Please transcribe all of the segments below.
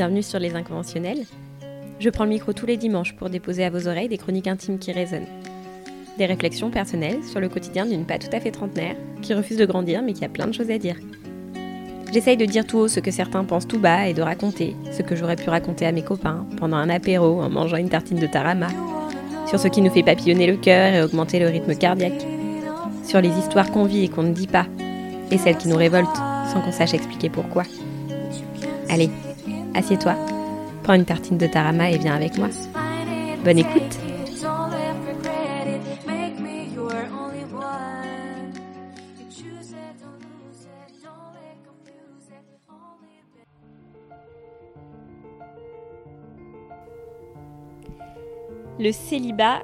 bienvenue sur Les Inconventionnels. Je prends le micro tous les dimanches pour déposer à vos oreilles des chroniques intimes qui résonnent. Des réflexions personnelles sur le quotidien d'une pas tout à fait trentenaire qui refuse de grandir mais qui a plein de choses à dire. J'essaye de dire tout haut ce que certains pensent tout bas et de raconter ce que j'aurais pu raconter à mes copains pendant un apéro en mangeant une tartine de tarama, sur ce qui nous fait papillonner le cœur et augmenter le rythme cardiaque, sur les histoires qu'on vit et qu'on ne dit pas, et celles qui nous révoltent sans qu'on sache expliquer pourquoi. Allez, assieds-toi, prends une tartine de tarama et viens avec moi. Bonne écoute Le célibat,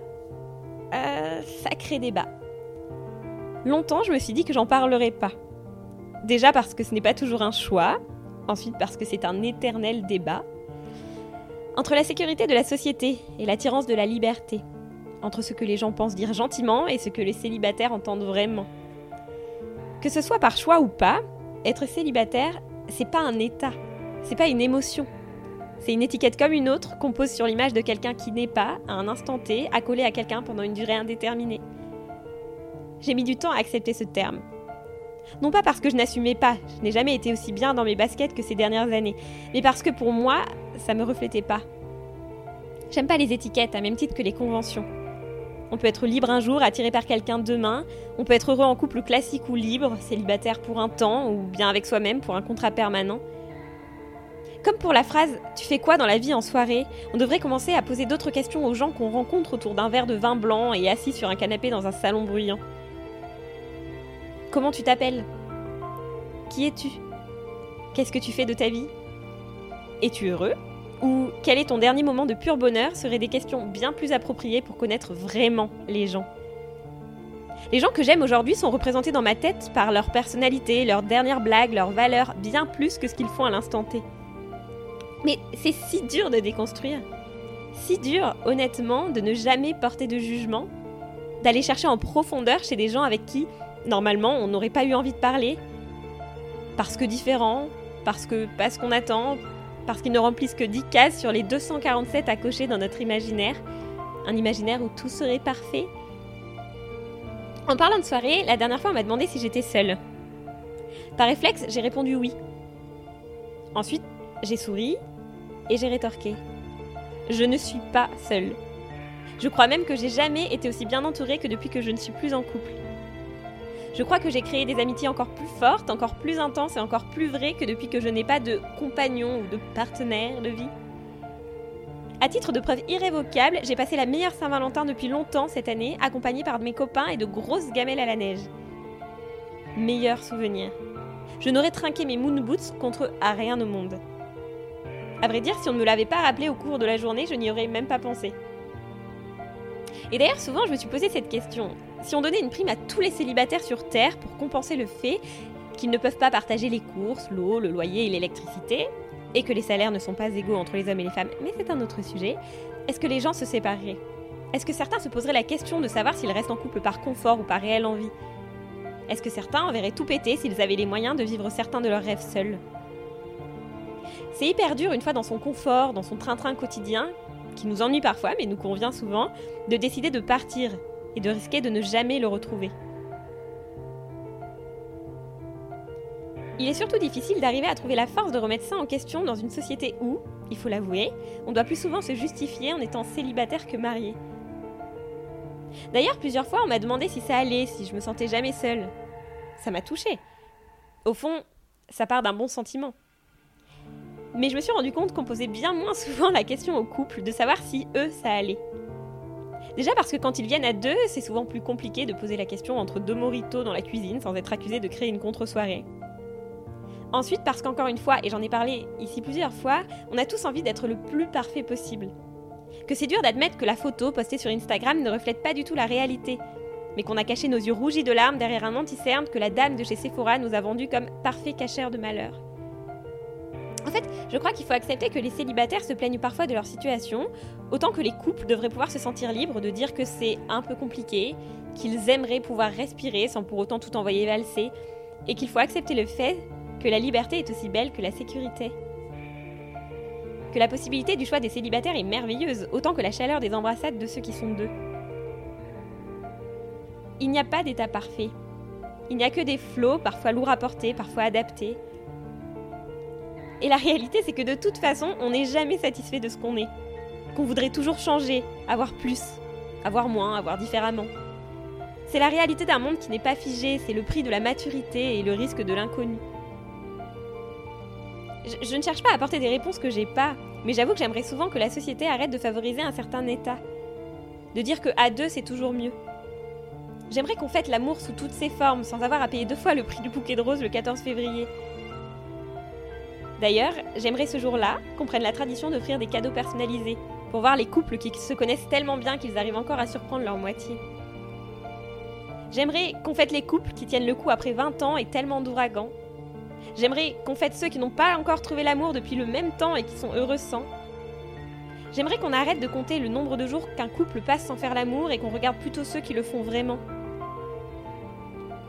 euh, sacré débat. Longtemps, je me suis dit que j'en parlerais pas. Déjà parce que ce n'est pas toujours un choix, ensuite parce que c'est un éternel débat, entre la sécurité de la société et l'attirance de la liberté, entre ce que les gens pensent dire gentiment et ce que les célibataires entendent vraiment. Que ce soit par choix ou pas, être célibataire, c'est pas un état, c'est pas une émotion. C'est une étiquette comme une autre qu'on pose sur l'image de quelqu'un qui n'est pas, à un instant T, accolé à quelqu'un pendant une durée indéterminée. J'ai mis du temps à accepter ce terme. Non pas parce que je n'assumais pas, je n'ai jamais été aussi bien dans mes baskets que ces dernières années, mais parce que pour moi, ça me reflétait pas. J'aime pas les étiquettes, à même titre que les conventions. On peut être libre un jour, attiré par quelqu'un demain. On peut être heureux en couple classique ou libre, célibataire pour un temps, ou bien avec soi-même pour un contrat permanent. Comme pour la phrase Tu fais quoi dans la vie en soirée? On devrait commencer à poser d'autres questions aux gens qu'on rencontre autour d'un verre de vin blanc et assis sur un canapé dans un salon bruyant. Comment tu t'appelles? Qui es-tu? Qu'est-ce que tu fais de ta vie? Es-tu heureux? Ou quel est ton dernier moment de pur bonheur? Seraient des questions bien plus appropriées pour connaître vraiment les gens. Les gens que j'aime aujourd'hui sont représentés dans ma tête par leur personnalité, leurs dernières blagues, leurs valeurs, bien plus que ce qu'ils font à l'instant T. Mais c'est si dur de déconstruire. Si dur, honnêtement, de ne jamais porter de jugement, d'aller chercher en profondeur chez des gens avec qui normalement, on n'aurait pas eu envie de parler. Parce que différents, parce que pas ce qu'on attend, parce qu'ils ne remplissent que 10 cases sur les 247 à cocher dans notre imaginaire. Un imaginaire où tout serait parfait. En parlant de soirée, la dernière fois, on m'a demandé si j'étais seule. Par réflexe, j'ai répondu oui. Ensuite, j'ai souri et j'ai rétorqué. Je ne suis pas seule. Je crois même que j'ai jamais été aussi bien entourée que depuis que je ne suis plus en couple. Je crois que j'ai créé des amitiés encore plus fortes, encore plus intenses et encore plus vraies que depuis que je n'ai pas de compagnon ou de partenaire de vie. À titre de preuve irrévocable, j'ai passé la meilleure Saint-Valentin depuis longtemps cette année, accompagnée par mes copains et de grosses gamelles à la neige. Meilleur souvenir. Je n'aurais trinqué mes moon boots contre à rien au monde. À vrai dire, si on ne me l'avait pas rappelé au cours de la journée, je n'y aurais même pas pensé. Et d'ailleurs, souvent, je me suis posé cette question. Si on donnait une prime à tous les célibataires sur Terre pour compenser le fait qu'ils ne peuvent pas partager les courses, l'eau, le loyer et l'électricité, et que les salaires ne sont pas égaux entre les hommes et les femmes, mais c'est un autre sujet, est-ce que les gens se sépareraient? Est-ce que certains se poseraient la question de savoir s'ils restent en couple par confort ou par réelle envie? Est-ce que certains verraient tout péter s'ils avaient les moyens de vivre certains de leurs rêves seuls? C'est hyper dur une fois dans son confort, dans son train-train quotidien, qui nous ennuie parfois mais nous convient souvent, de décider de partir et de risquer de ne jamais le retrouver. Il est surtout difficile d'arriver à trouver la force de remettre ça en question dans une société où, il faut l'avouer, on doit plus souvent se justifier en étant célibataire que marié. D'ailleurs, plusieurs fois, on m'a demandé si ça allait, si je me sentais jamais seule. Ça m'a touchée. Au fond, ça part d'un bon sentiment. Mais je me suis rendu compte qu'on posait bien moins souvent la question au couple de savoir si eux, ça allait. Déjà parce que quand ils viennent à deux, c'est souvent plus compliqué de poser la question entre deux moritos dans la cuisine sans être accusé de créer une contre-soirée. Ensuite parce qu'encore une fois, et j'en ai parlé ici plusieurs fois, on a tous envie d'être le plus parfait possible. Que c'est dur d'admettre que la photo postée sur Instagram ne reflète pas du tout la réalité, mais qu'on a caché nos yeux rougis de larmes derrière un anti-cerne que la dame de chez Sephora nous a vendu comme parfait cacheur de malheur. Fait, je crois qu'il faut accepter que les célibataires se plaignent parfois de leur situation, autant que les couples devraient pouvoir se sentir libres de dire que c'est un peu compliqué, qu'ils aimeraient pouvoir respirer sans pour autant tout envoyer valser, et qu'il faut accepter le fait que la liberté est aussi belle que la sécurité. que la possibilité du choix des célibataires est merveilleuse, autant que la chaleur des embrassades de ceux qui sont deux. Il n'y a pas d'état parfait. Il n'y a que des flots, parfois lourds à porter, parfois adaptés. Et la réalité, c'est que de toute façon, on n'est jamais satisfait de ce qu'on est. Qu'on voudrait toujours changer, avoir plus, avoir moins, avoir différemment. C'est la réalité d'un monde qui n'est pas figé, c'est le prix de la maturité et le risque de l'inconnu. Je, ne cherche pas à apporter des réponses que j'ai pas, mais j'avoue que j'aimerais souvent que la société arrête de favoriser un certain état. De dire que à deux c'est toujours mieux. J'aimerais qu'on fête l'amour sous toutes ses formes, sans avoir à payer deux fois le prix du bouquet de roses le 14 février. D'ailleurs, j'aimerais ce jour-là qu'on prenne la tradition d'offrir des cadeaux personnalisés, pour voir les couples qui se connaissent tellement bien qu'ils arrivent encore à surprendre leur moitié. J'aimerais qu'on fête les couples qui tiennent le coup après 20 ans et tellement d'ouragans. J'aimerais qu'on fête ceux qui n'ont pas encore trouvé l'amour depuis le même temps et qui sont heureux sans. J'aimerais qu'on arrête de compter le nombre de jours qu'un couple passe sans faire l'amour et qu'on regarde plutôt ceux qui le font vraiment.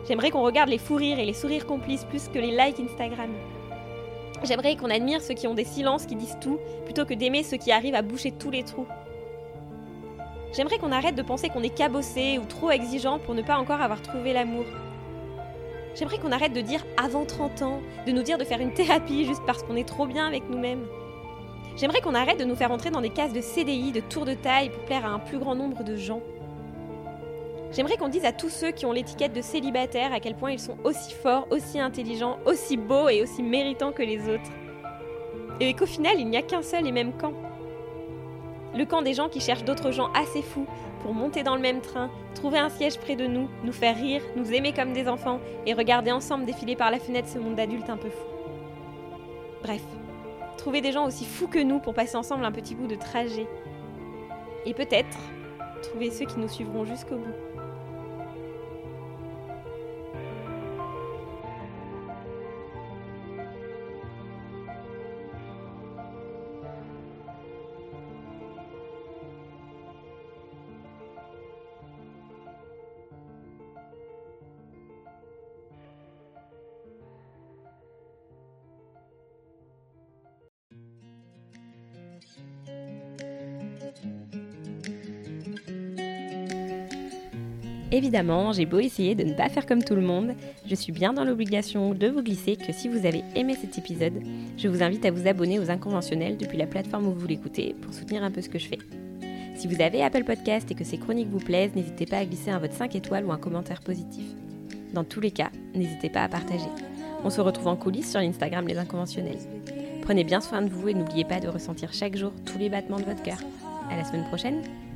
J'aimerais qu'on regarde les fous rires et les sourires complices plus que les likes Instagram. J'aimerais qu'on admire ceux qui ont des silences qui disent tout plutôt que d'aimer ceux qui arrivent à boucher tous les trous. J'aimerais qu'on arrête de penser qu'on est cabossé ou trop exigeant pour ne pas encore avoir trouvé l'amour. J'aimerais qu'on arrête de dire avant 30 ans, de nous dire de faire une thérapie juste parce qu'on est trop bien avec nous-mêmes. J'aimerais qu'on arrête de nous faire entrer dans des cases de CDI, de tour de taille pour plaire à un plus grand nombre de gens. J'aimerais qu'on dise à tous ceux qui ont l'étiquette de célibataire à quel point ils sont aussi forts, aussi intelligents, aussi beaux et aussi méritants que les autres. Et qu'au final, il n'y a qu'un seul et même camp. Le camp des gens qui cherchent d'autres gens assez fous pour monter dans le même train, trouver un siège près de nous, nous faire rire, nous aimer comme des enfants et regarder ensemble défiler par la fenêtre ce monde d'adulte un peu fou. Bref, trouver des gens aussi fous que nous pour passer ensemble un petit bout de trajet. Et peut-être trouver ceux qui nous suivront jusqu'au bout. Évidemment, j'ai beau essayer de ne pas faire comme tout le monde, je suis bien dans l'obligation de vous glisser que si vous avez aimé cet épisode, je vous invite à vous abonner aux inconventionnels depuis la plateforme où vous l'écoutez pour soutenir un peu ce que je fais. Si vous avez Apple Podcast et que ces chroniques vous plaisent, n'hésitez pas à glisser un vote 5 étoiles ou un commentaire positif. Dans tous les cas, n'hésitez pas à partager. On se retrouve en coulisses sur l'Instagram Les Inconventionnels. Prenez bien soin de vous et n'oubliez pas de ressentir chaque jour tous les battements de votre cœur. À la semaine prochaine!